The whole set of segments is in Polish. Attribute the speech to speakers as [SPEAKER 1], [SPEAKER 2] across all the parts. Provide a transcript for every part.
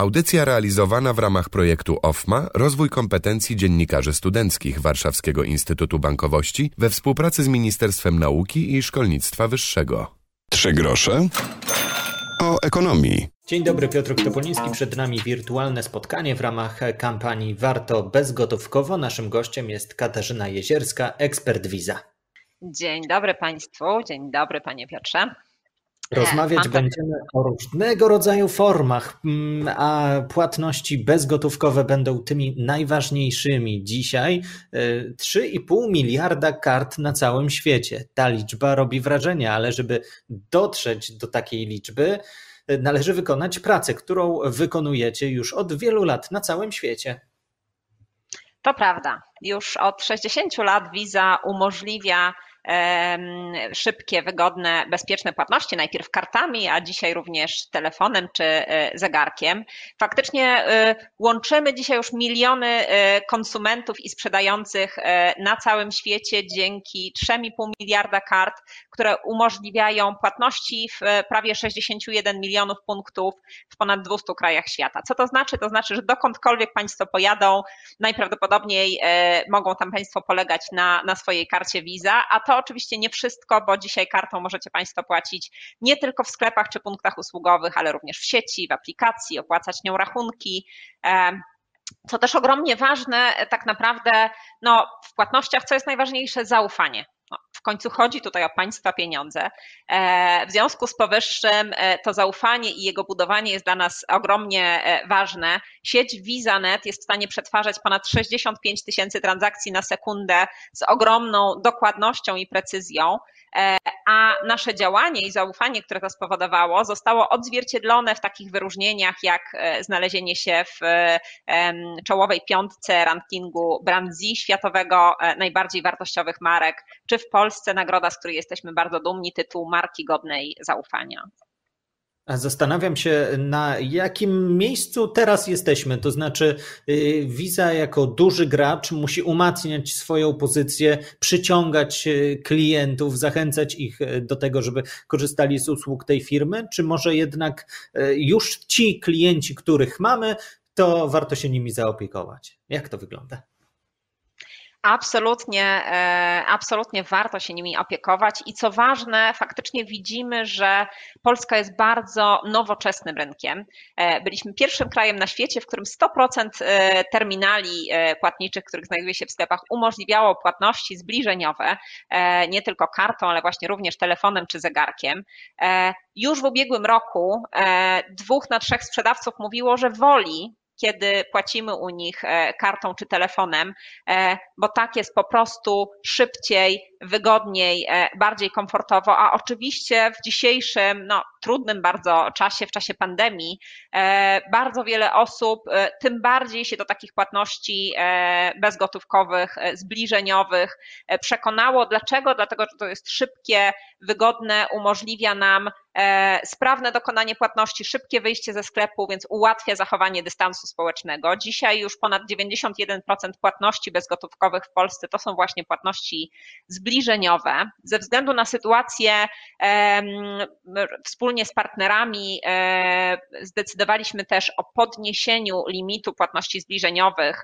[SPEAKER 1] Audycja realizowana w ramach projektu OFMA Rozwój kompetencji dziennikarzy studenckich Warszawskiego Instytutu Bankowości we współpracy z Ministerstwem Nauki i Szkolnictwa Wyższego.
[SPEAKER 2] Trzy grosze o ekonomii.
[SPEAKER 3] Dzień dobry, Piotr Topoliński. Przed nami wirtualne spotkanie w ramach kampanii Warto Bezgotówkowo. Naszym gościem jest Katarzyna Jezierska, ekspert Visa.
[SPEAKER 4] Dzień dobry Państwu, dzień dobry Panie Piotrze.
[SPEAKER 3] Rozmawiać e, będziemy o różnego rodzaju formach, mm, a płatności bezgotówkowe będą tymi najważniejszymi. Dzisiaj 3,5 e, miliarda kart na całym świecie. Ta liczba robi wrażenie, ale żeby dotrzeć do takiej liczby, e, należy wykonać pracę, którą wykonujecie już od wielu lat na całym świecie.
[SPEAKER 4] To prawda. Już od 60 lat Visa umożliwia szybkie, wygodne, bezpieczne płatności, najpierw kartami, a dzisiaj również telefonem czy e, zegarkiem. Faktycznie e, łączymy dzisiaj już miliony e, konsumentów i sprzedających na całym świecie dzięki 3,5 miliarda kart, które umożliwiają płatności w prawie 61 milionów punktów w ponad 200 krajach świata. Co to znaczy? To znaczy, że dokądkolwiek Państwo pojadą, najprawdopodobniej mogą tam Państwo polegać na, na swojej karcie Visa, a to oczywiście nie wszystko, bo dzisiaj kartą możecie Państwo płacić nie tylko w sklepach czy punktach usługowych, ale również w sieci, w aplikacji, opłacać nią rachunki. Co też ogromnie ważne, tak naprawdę no, w płatnościach, co jest najważniejsze, zaufanie. Końcu chodzi tutaj o państwa pieniądze. E, w związku z powyższym e, to zaufanie i jego budowanie jest dla nas ogromnie e, ważne. Sieć VisaNet jest w stanie przetwarzać ponad 65 tysięcy transakcji na sekundę z ogromną dokładnością i precyzją. A nasze działanie i zaufanie, które to spowodowało, zostało odzwierciedlone w takich wyróżnieniach jak znalezienie się w czołowej piątce rankingu Brandzi światowego najbardziej wartościowych marek, czy w Polsce nagroda, z której jesteśmy bardzo dumni, tytuł marki godnej zaufania.
[SPEAKER 3] Zastanawiam się, na jakim miejscu teraz jesteśmy. To znaczy, y, Visa jako duży gracz musi umacniać swoją pozycję, przyciągać y, klientów, zachęcać ich y, do tego, żeby korzystali z usług tej firmy, czy może jednak już ci klienci, których mamy, to warto się nimi zaopiekować? Jak to wygląda?
[SPEAKER 4] Absolutnie, e, absolutnie warto się nimi opiekować i co ważne, faktycznie widzimy, że Polska jest bardzo nowoczesnym rynkiem. E, byliśmy pierwszym krajem na świecie, w którym 100% e, terminali płatniczych, których znajduje się w sklepach, umożliwiało płatności zbliżeniowe, nie tylko kartą, ale właśnie również telefonem czy zegarkiem. Już w ubiegłym roku dwóch na trzech sprzedawców mówiło, że woli kiedy płacimy u nich e, kartą czy telefonem, e, bo tak jest po prostu szybciej, wygodniej, e, bardziej komfortowo, a oczywiście w dzisiejszym, no, trudnym bardzo czasie, w czasie pandemii, bardzo wiele osób tym bardziej się do takich płatności bezgotówkowych, zbliżeniowych przekonało. Dlaczego? Dlatego, że to jest szybkie, wygodne, umożliwia nam sprawne dokonanie płatności, szybkie wyjście ze sklepu, więc ułatwia zachowanie dystansu społecznego. Dzisiaj już ponad 91% płatności bezgotówkowych w Polsce to są właśnie płatności zbliżeniowe. Ze względu na sytuację wspólnie z partnerami e, zdecydowaliśmy też o podniesieniu limitu płatności zbliżeniowych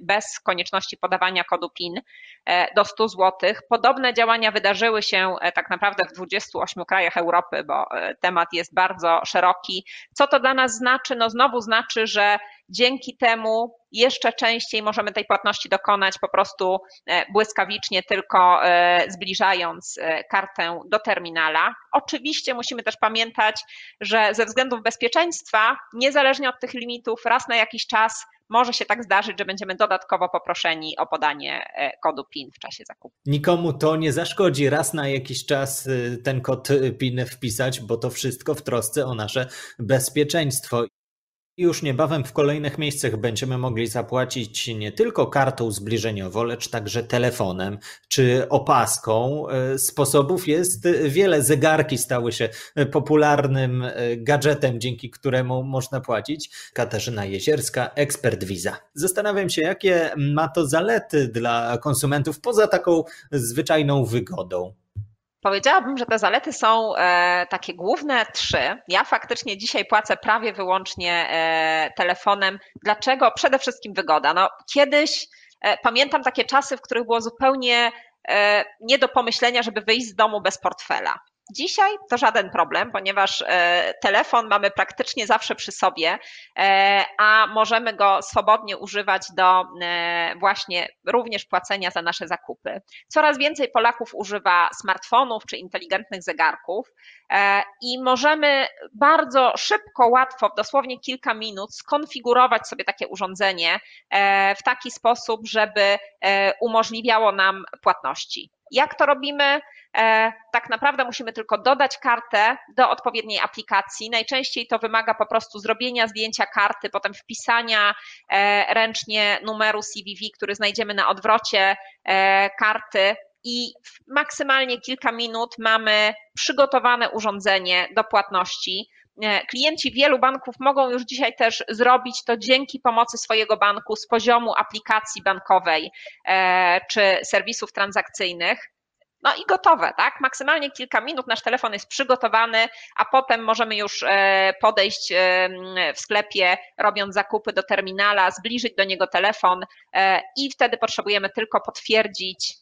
[SPEAKER 4] bez konieczności podawania kodu PIN e, do 100 zł. Podobne działania wydarzyły się e, tak naprawdę w 28 krajach Europy, bo temat jest bardzo szeroki. Co to dla nas znaczy? No znowu znaczy, że dzięki temu jeszcze częściej możemy tej płatności dokonać po prostu e, błyskawicznie, tylko e, zbliżając e, kartę do terminala. Oczywiście musimy też pamiętać, że ze względów bezpieczeństwa, niezależnie od tych limitów, raz na jakiś czas może się tak zdarzyć, że będziemy dodatkowo poproszeni o podanie kodu PIN w czasie zakupu.
[SPEAKER 3] Nikomu to nie zaszkodzi raz na jakiś czas ten kod PIN wpisać, bo to wszystko w trosce o nasze bezpieczeństwo. Już niebawem w kolejnych miejscach będziemy mogli zapłacić nie tylko kartą zbliżeniową, lecz także telefonem czy opaską. E, sposobów jest wiele. Zegarki stały się popularnym e, gadżetem, dzięki któremu można płacić. Katarzyna Jezierska, ekspert Visa. Zastanawiam się, jakie ma to zalety dla konsumentów poza taką zwyczajną wygodą.
[SPEAKER 4] Powiedziałabym, że te zalety są e, takie główne trzy. Ja faktycznie dzisiaj płacę prawie wyłącznie e, telefonem. Dlaczego? Przede wszystkim wygoda. No, kiedyś e, pamiętam takie czasy, w których było zupełnie nie do pomyślenia, żeby wyjść z domu bez portfela. Dzisiaj to żaden problem, ponieważ e, telefon mamy praktycznie zawsze przy sobie, e, a możemy go swobodnie używać do e, właśnie również płacenia za nasze zakupy. Coraz więcej Polaków używa smartfonów czy inteligentnych zegarków i możemy bardzo szybko, łatwo, w dosłownie kilka minut skonfigurować sobie takie urządzenie w taki sposób, żeby umożliwiało nam płatności. Jak to robimy? E, tak naprawdę musimy tylko dodać kartę do odpowiedniej aplikacji. Najczęściej to wymaga po prostu zrobienia zdjęcia karty, potem wpisania e, ręcznie numeru CVV, który znajdziemy na odwrocie e, karty i w maksymalnie kilka minut mamy przygotowane urządzenie do płatności. Klienci wielu banków mogą już dzisiaj też zrobić to dzięki pomocy swojego banku z poziomu aplikacji bankowej czy serwisów transakcyjnych. No i gotowe, tak? Maksymalnie kilka minut nasz telefon jest przygotowany, a potem możemy już e, podejść e, w sklepie, robiąc zakupy do terminala, zbliżyć do niego telefon e, i wtedy potrzebujemy tylko potwierdzić E,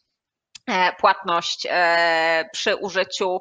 [SPEAKER 4] płatność e, przy użyciu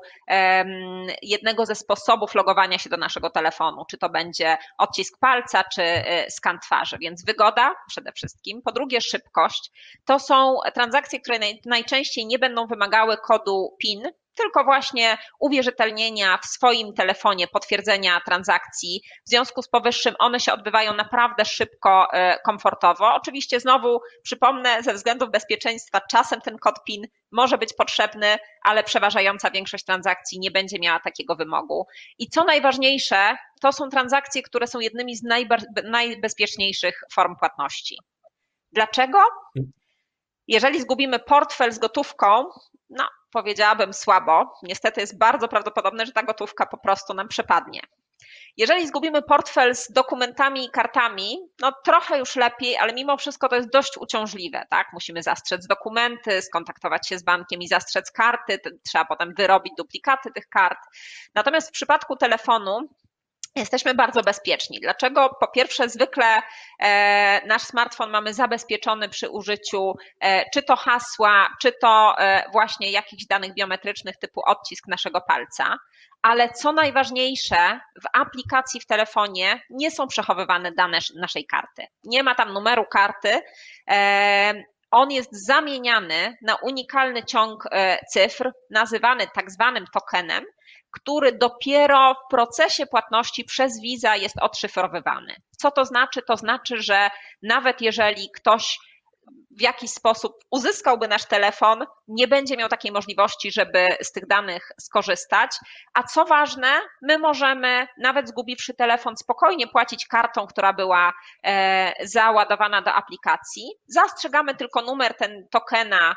[SPEAKER 4] jednego ze sposobów logowania się do naszego telefonu, czy to będzie odcisk palca, czy e, skan twarzy. Więc wygoda przede wszystkim. Po drugie, szybkość. To są transakcje, które najczęściej nie będą wymagały kodu PIN, tylko właśnie uwierzytelnienia w swoim telefonie, potwierdzenia transakcji. W związku z powyższym one się odbywają naprawdę szybko, e, komfortowo. Oczywiście znowu przypomnę, ze względów bezpieczeństwa czasem ten kod PIN może być potrzebny, ale przeważająca większość transakcji nie będzie miała takiego wymogu. I co najważniejsze, to są transakcje, które są jednymi z najbezpieczniejszych form płatności. Dlaczego? Jeżeli zgubimy portfel z gotówką, no powiedziałabym słabo. Niestety jest bardzo prawdopodobne, że ta gotówka po prostu nam przepadnie. Jeżeli zgubimy portfel z dokumentami i kartami, no trochę już lepiej, ale mimo wszystko to jest dość uciążliwe, tak? Musimy zastrzec dokumenty, skontaktować się z bankiem i zastrzec karty, trzeba potem wyrobić duplikaty tych kart. Natomiast w przypadku telefonu Jesteśmy bardzo bezpieczni. Dlaczego? Po pierwsze, zwykle e, nasz smartfon mamy zabezpieczony przy użyciu e, czy to hasła, czy to e, właśnie jakichś danych biometrycznych typu odcisk naszego palca. Ale co najważniejsze, w aplikacji w telefonie nie są przechowywane dane naszej karty. Nie ma tam numeru karty. On jest zamieniany na unikalny ciąg cyfr, nazywany tak zwanym tokenem, który dopiero w procesie płatności przez Visa jest odszyfrowywany. Co to znaczy? To znaczy, że nawet jeżeli ktoś w jakiś sposób uzyskałby nasz telefon, nie będzie miał takiej możliwości, żeby z tych danych skorzystać. A co ważne, my możemy, nawet zgubiwszy telefon, spokojnie płacić kartą, która była e, załadowana do aplikacji. Zastrzegamy tylko numer ten tokena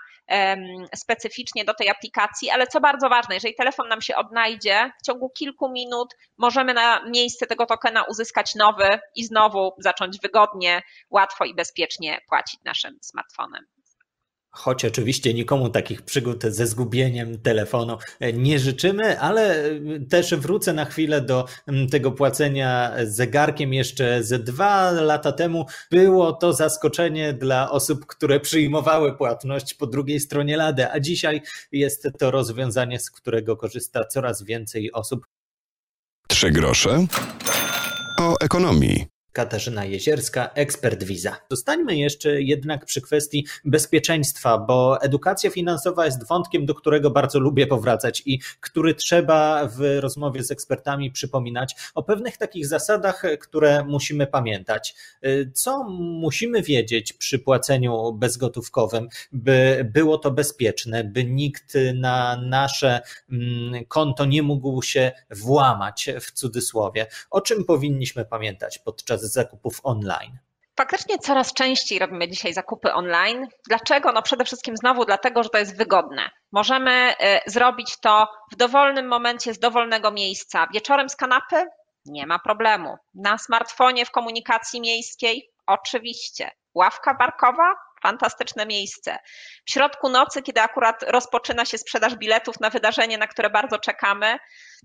[SPEAKER 4] specyficznie do tej aplikacji, ale co bardzo ważne, jeżeli telefon nam się odnajdzie, w ciągu kilku minut możemy na miejsce tego tokena uzyskać nowy i znowu zacząć wygodnie, łatwo i bezpiecznie płacić naszym smartfonem.
[SPEAKER 3] Choć oczywiście nikomu takich przygód ze zgubieniem telefonu nie życzymy, ale też wrócę na chwilę do mm, tego płacenia zegarkiem. Jeszcze ze dwa lata temu było to zaskoczenie dla osób, które przyjmowały płatność po drugiej stronie lady, a dzisiaj jest to rozwiązanie, z którego korzysta coraz więcej osób.
[SPEAKER 2] Trzy grosze o ekonomii.
[SPEAKER 3] Katarzyna Jezierska, ekspert Visa. Zostańmy jeszcze jednak przy kwestii bezpieczeństwa, bo edukacja finansowa jest wątkiem, do którego bardzo lubię powracać i który trzeba w rozmowie z ekspertami przypominać o pewnych takich zasadach, które musimy pamiętać. Co musimy wiedzieć przy płaceniu bezgotówkowym, by było to bezpieczne, by nikt na nasze mm, konto nie mógł się włamać w cudzysłowie? O czym powinniśmy pamiętać podczas zakupów online?
[SPEAKER 4] Faktycznie coraz częściej robimy dzisiaj zakupy online. Dlaczego? No przede wszystkim znowu dlatego, że to jest wygodne. Możemy y, zrobić to w dowolnym momencie z dowolnego miejsca. Wieczorem z kanapy? Nie ma problemu. Na smartfonie w komunikacji miejskiej? Oczywiście. Ławka parkowa? Fantastyczne miejsce. W środku nocy, kiedy akurat rozpoczyna się sprzedaż biletów na wydarzenie, na które bardzo czekamy,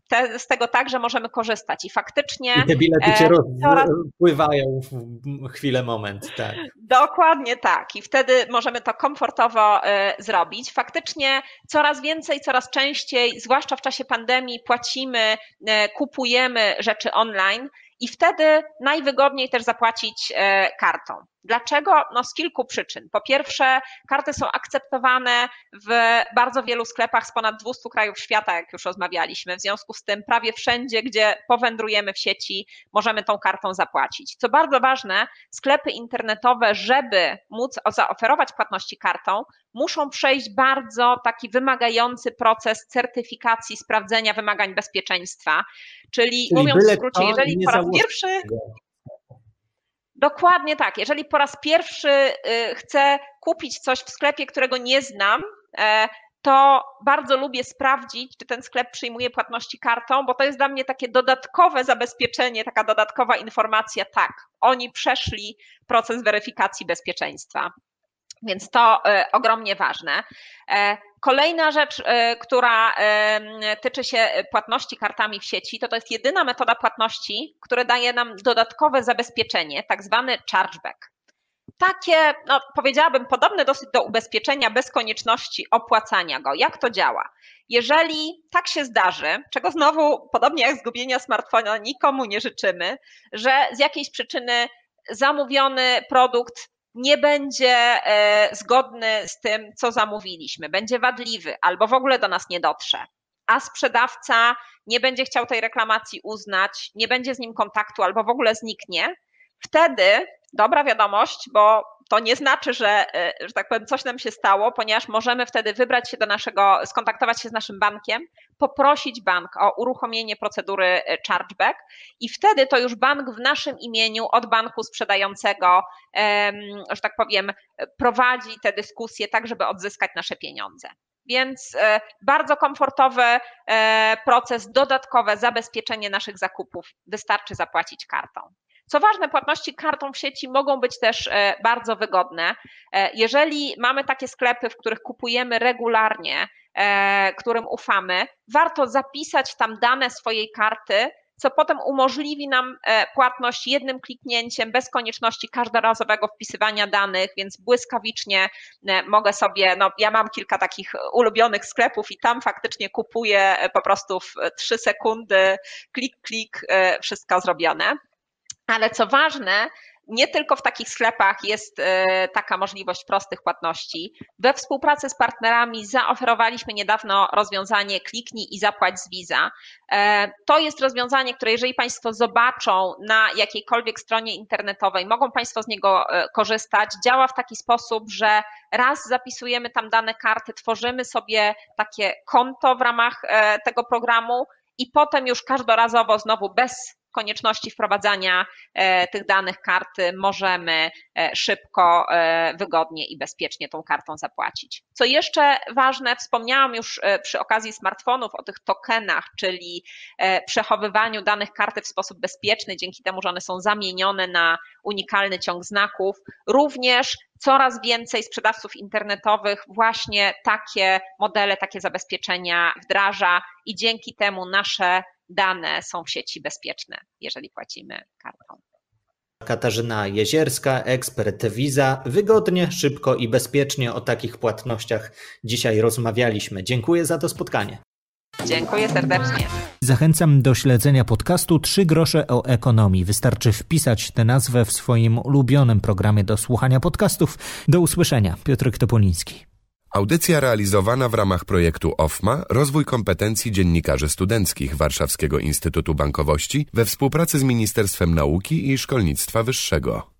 [SPEAKER 4] te, z tego także możemy korzystać. I faktycznie.
[SPEAKER 3] I te bilety cię rozpływają w chwilę, moment, tak.
[SPEAKER 4] Dokładnie tak. I wtedy możemy to komfortowo e, zrobić. Faktycznie coraz więcej, coraz częściej, zwłaszcza w czasie pandemii, płacimy, e, kupujemy rzeczy online i wtedy najwygodniej też zapłacić e, kartą. Dlaczego? No z kilku przyczyn. Po pierwsze, karty są akceptowane w bardzo wielu sklepach z ponad 200 krajów świata, jak już rozmawialiśmy. W związku z tym prawie wszędzie, gdzie powędrujemy w sieci, możemy tą kartą zapłacić. Co bardzo ważne, sklepy internetowe, żeby móc zaoferować płatności kartą, muszą przejść bardzo taki wymagający proces certyfikacji, sprawdzenia wymagań bezpieczeństwa. Czyli, Czyli mówiąc w skrócie, jeżeli po raz pierwszy. Dokładnie tak. Jeżeli po raz pierwszy y, chcę kupić coś w sklepie, którego nie znam, e, to bardzo lubię sprawdzić, czy ten sklep przyjmuje płatności kartą, bo to jest dla mnie takie dodatkowe zabezpieczenie, taka dodatkowa informacja. Tak, oni przeszli proces weryfikacji bezpieczeństwa. Więc to e, ogromnie ważne. E, kolejna rzecz, e, która tyczy się płatności kartami w sieci, to to jest jedyna metoda płatności, która daje nam dodatkowe zabezpieczenie, tak zwany chargeback. Takie, no, powiedziałabym, podobne dosyć do ubezpieczenia bez konieczności opłacania go. Jak to działa? Jeżeli tak się zdarzy, czego znowu, podobnie jak zgubienia smartfona, nikomu nie życzymy, że z jakiejś przyczyny zamówiony produkt nie będzie e, zgodny z tym, co zamówiliśmy, będzie wadliwy albo w ogóle do nas nie dotrze, a sprzedawca nie będzie chciał tej reklamacji uznać, nie będzie z nim kontaktu albo w ogóle zniknie, wtedy dobra wiadomość, bo to nie znaczy, że, e, że tak powiem, coś nam się stało, ponieważ możemy wtedy wybrać się do naszego, skontaktować się z naszym bankiem, poprosić bank o uruchomienie procedury e, chargeback i wtedy to już bank w naszym imieniu od banku sprzedającego, że tak powiem, prowadzi te dyskusje tak, żeby odzyskać nasze pieniądze. Więc e, bardzo komfortowy proces, dodatkowe zabezpieczenie naszych zakupów. Wystarczy zapłacić kartą. Co ważne, płatności kartą w sieci mogą być też e, bardzo wygodne. E, jeżeli mamy takie sklepy, w których kupujemy regularnie, e, którym ufamy, warto zapisać tam dane swojej karty, co potem umożliwi nam płatność jednym kliknięciem, bez konieczności każdorazowego wpisywania danych, więc błyskawicznie mogę sobie, no ja mam kilka takich ulubionych sklepów i tam faktycznie kupuję po prostu w trzy sekundy, klik, klik, wszystko zrobione. Ale co ważne, nie tylko w takich sklepach jest e, taka możliwość prostych płatności. We współpracy z partnerami zaoferowaliśmy niedawno rozwiązanie kliknij i zapłać z Visa. E, to jest rozwiązanie, które jeżeli Państwo zobaczą na jakiejkolwiek stronie internetowej, mogą Państwo z niego e, korzystać. Działa w taki sposób, że raz zapisujemy tam dane karty, tworzymy sobie takie konto w ramach tego programu i potem już każdorazowo znowu bez konieczności wprowadzania e, tych danych karty możemy e, szybko, e, wygodnie i bezpiecznie tą kartą zapłacić. Co jeszcze ważne, wspomniałam już przy okazji smartfonów o tych tokenach, czyli przechowywaniu danych karty w sposób bezpieczny, dzięki temu, że one są zamienione na unikalny ciąg znaków. Również coraz więcej sprzedawców internetowych właśnie takie modele, takie zabezpieczenia wdraża i dzięki temu nasze dane są w sieci bezpieczne, jeżeli płacimy kartą.
[SPEAKER 3] Katarzyna Jezierska, ekspert Visa. Wygodnie, szybko i bezpiecznie o takich płatnościach dzisiaj rozmawialiśmy. Dziękuję za to spotkanie.
[SPEAKER 4] Dziękuję serdecznie.
[SPEAKER 3] Zachęcam do śledzenia podcastu Trzy grosze o ekonomii. Wystarczy wpisać tę nazwę w swoim ulubionym programie do słuchania podcastów. Do usłyszenia. Piotr Topoliński.
[SPEAKER 1] Audycja realizowana w ramach projektu OFMA Rozwój kompetencji dziennikarzy studenckich Warszawskiego Instytutu Bankowości we współpracy z Ministerstwem Nauki i Szkolnictwa Wyższego.